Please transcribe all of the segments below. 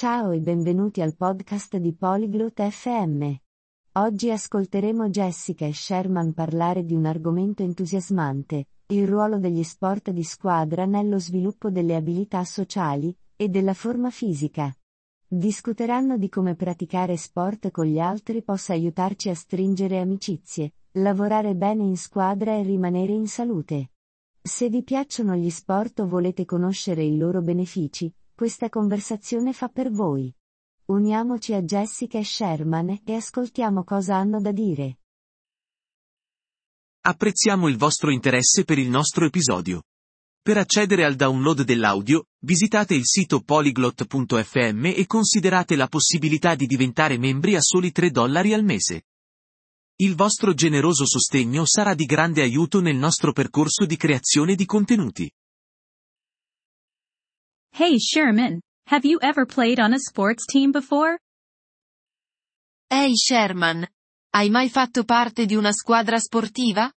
Ciao e benvenuti al podcast di Polyglot FM. Oggi ascolteremo Jessica e Sherman parlare di un argomento entusiasmante, il ruolo degli sport di squadra nello sviluppo delle abilità sociali e della forma fisica. Discuteranno di come praticare sport con gli altri possa aiutarci a stringere amicizie, lavorare bene in squadra e rimanere in salute. Se vi piacciono gli sport o volete conoscere i loro benefici, questa conversazione fa per voi. Uniamoci a Jessica e Sherman e ascoltiamo cosa hanno da dire. Apprezziamo il vostro interesse per il nostro episodio. Per accedere al download dell'audio, visitate il sito polyglot.fm e considerate la possibilità di diventare membri a soli 3 dollari al mese. Il vostro generoso sostegno sarà di grande aiuto nel nostro percorso di creazione di contenuti. Hey Sherman, have you ever played on a sports team before? Ehi Sherman, hai mai fatto parte di una squadra sportiva?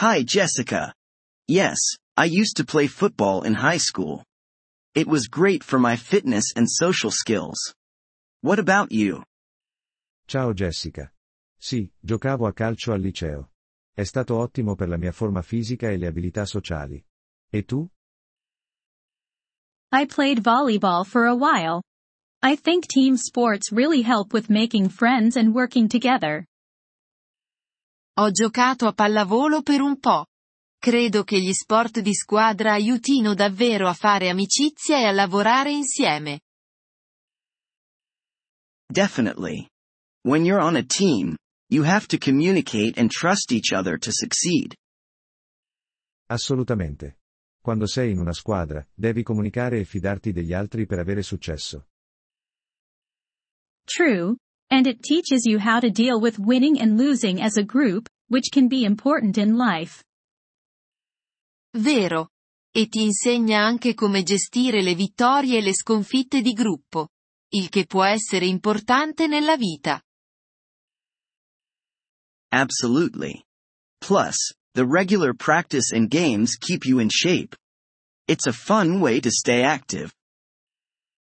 Hi Jessica. Yes, I used to play football in high school. It was great for my fitness and social skills. What about you? Ciao Jessica. Sì, giocavo a calcio al liceo. È stato ottimo per la mia forma fisica e le abilità sociali. E tu? I played volleyball for a while. I think team sports really help with making friends and working together. Ho giocato a pallavolo per un po'. Credo che gli sport di squadra aiutino davvero a fare amicizia e a lavorare insieme. Definitely. When you're on a team, you have to communicate and trust each other to succeed. Assolutamente. Quando sei in una squadra, devi comunicare e fidarti degli altri per avere successo. True, and it teaches you how to deal with winning and losing as a group, which can be important in life. Vero. E ti insegna anche come gestire le vittorie e le sconfitte di gruppo. Il che può essere importante nella vita. Absolutely. Plus, the regular practice and games keep you in shape. It's a fun way to stay active.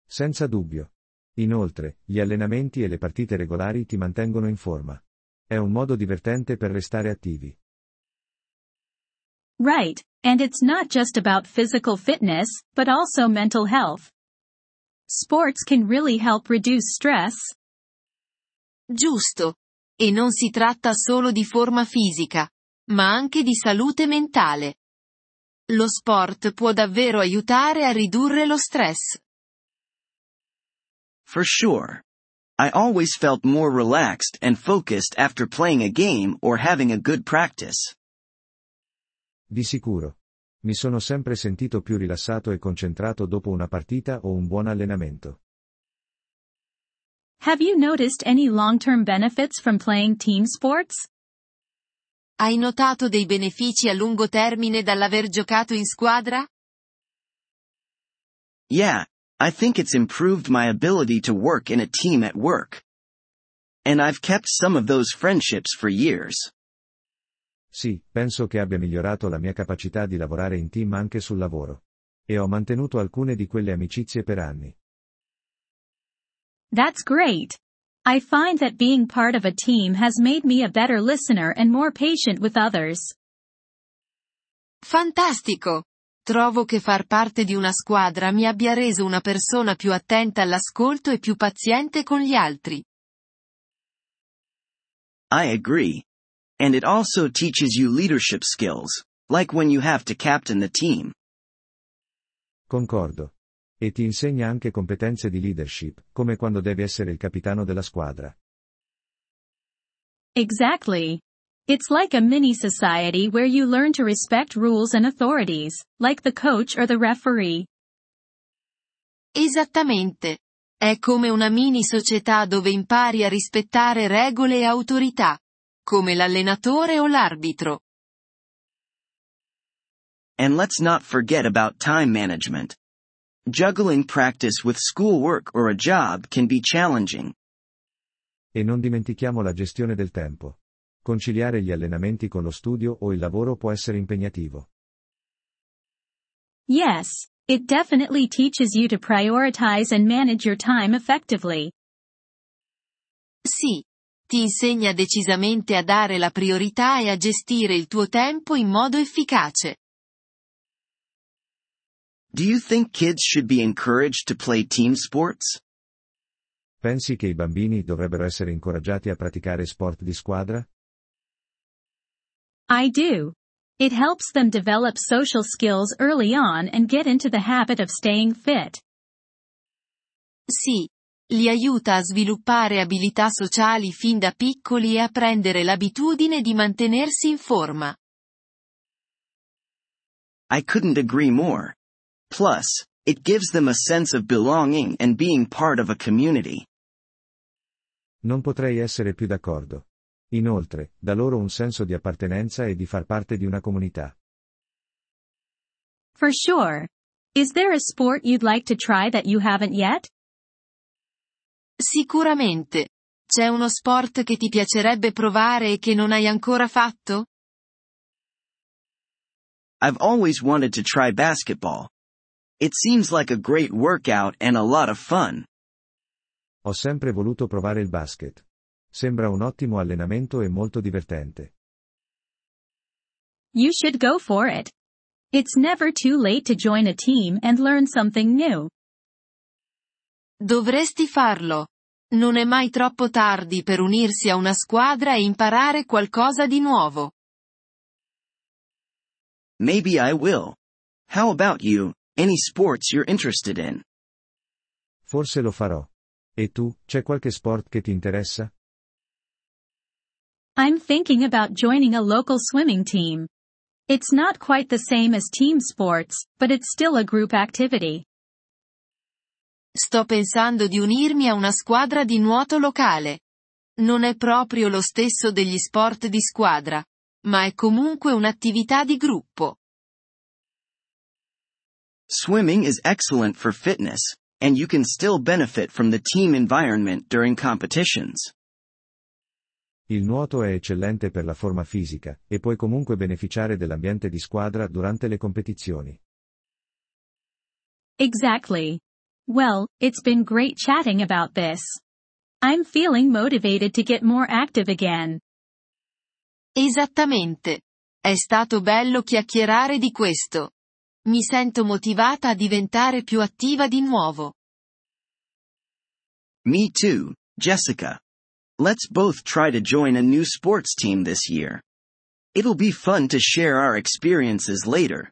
Senza dubbio. Inoltre, gli allenamenti e le partite regolari ti mantengono in forma. È un modo divertente per restare attivi. Right, and it's not just about physical fitness, but also mental health. Sports can really help reduce stress. Giusto. E non si tratta solo di forma fisica, ma anche di salute mentale. Lo sport può davvero aiutare a ridurre lo stress. For sure. I always felt more relaxed and focused after playing a game or having a good practice. Di sicuro. Mi sono sempre sentito più rilassato e concentrato dopo una partita o un buon allenamento. Have you noticed any long-term benefits from playing team sports? Hai notato dei benefici a lungo termine dall'aver giocato in squadra? Yeah, I think it's improved my ability to work in a team at work. And I've kept some of those friendships for years. Sì, penso che abbia migliorato la mia capacità di lavorare in team anche sul lavoro. E ho mantenuto alcune di quelle amicizie per anni. That's great. I find that being part of a team has made me a better listener and more patient with others. Fantastico! Trovo che far parte di una squadra mi abbia reso una persona più attenta all'ascolto e più paziente con gli altri. I agree. And it also teaches you leadership skills, like when you have to captain the team. Concordo. E ti insegna anche competenze di leadership, come quando devi essere il capitano della squadra. Exactly. It's like a mini society where you learn to respect rules and authorities, like the coach or the referee. Esattamente. È come una mini società dove impari a rispettare regole e autorità, come l'allenatore o l'arbitro. And let's not forget about time management. Juggling practice with schoolwork or a job can be challenging. E non dimentichiamo la gestione del tempo. Conciliare gli allenamenti con lo studio o il lavoro può essere impegnativo. Yes, It definitely teaches you to prioritize and manage your time effectively. Sì. Ti insegna decisamente a dare la priorità e a gestire il tuo tempo in modo efficace. Do you think kids should be encouraged to play team sports? Pensi che i bambini dovrebbero essere incoraggiati a praticare sport di squadra? I do. It helps them develop social skills early on and get into the habit of staying fit. Sì. Li aiuta a sviluppare abilità sociali fin da piccoli e a prendere l'abitudine di mantenersi in forma. I couldn't agree more. Plus, it gives them a sense of belonging and being part of a community. Non potrei essere più d'accordo. Inoltre, dà loro un senso di appartenenza e di far parte di una comunità. For sure. Is there a sport you'd like to try that you haven't yet? Sicuramente. C'è uno sport che ti piacerebbe provare e che non hai ancora fatto? I've always wanted to try basketball. It seems like a great workout and a lot of fun. Ho sempre voluto provare il basket. Sembra un ottimo allenamento e molto divertente. You should go for it. It's never too late to join a team and learn something new. Dovresti farlo. Non è mai troppo tardi per unirsi a una squadra e imparare qualcosa di nuovo. Maybe I will. How about you? Any sports you're interested in? Forse lo farò. E tu, c'è qualche sport che ti interessa? I'm thinking about joining a local swimming team. It's not quite the same as team sports, but it's still a group activity. Sto pensando di unirmi a una squadra di nuoto locale. Non è proprio lo stesso degli sport di squadra, ma è comunque un'attività di gruppo. Swimming is excellent for fitness, and you can still benefit from the team environment during competitions. Il nuoto è eccellente per la forma fisica, e puoi comunque beneficiare dell'ambiente di squadra durante le competizioni. Exactly. Well, it's been great chatting about this. I'm feeling motivated to get more active again. Esattamente. È stato bello chiacchierare di questo. Mi sento motivata a diventare più attiva di nuovo. Me too, Jessica. Let's both try to join a new sports team this year. It'll be fun to share our experiences later.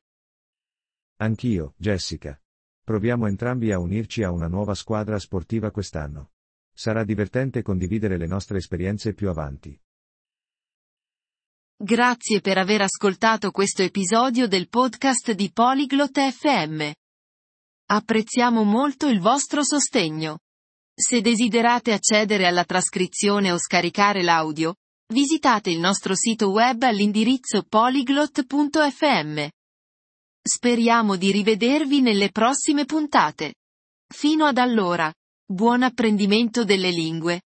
Anch'io, Jessica. Proviamo entrambi a unirci a una nuova squadra sportiva quest'anno. Sarà divertente condividere le nostre esperienze più avanti. Grazie per aver ascoltato questo episodio del podcast di Polyglot FM. Apprezziamo molto il vostro sostegno. Se desiderate accedere alla trascrizione o scaricare l'audio, visitate il nostro sito web all'indirizzo polyglot.fm. Speriamo di rivedervi nelle prossime puntate. Fino ad allora, buon apprendimento delle lingue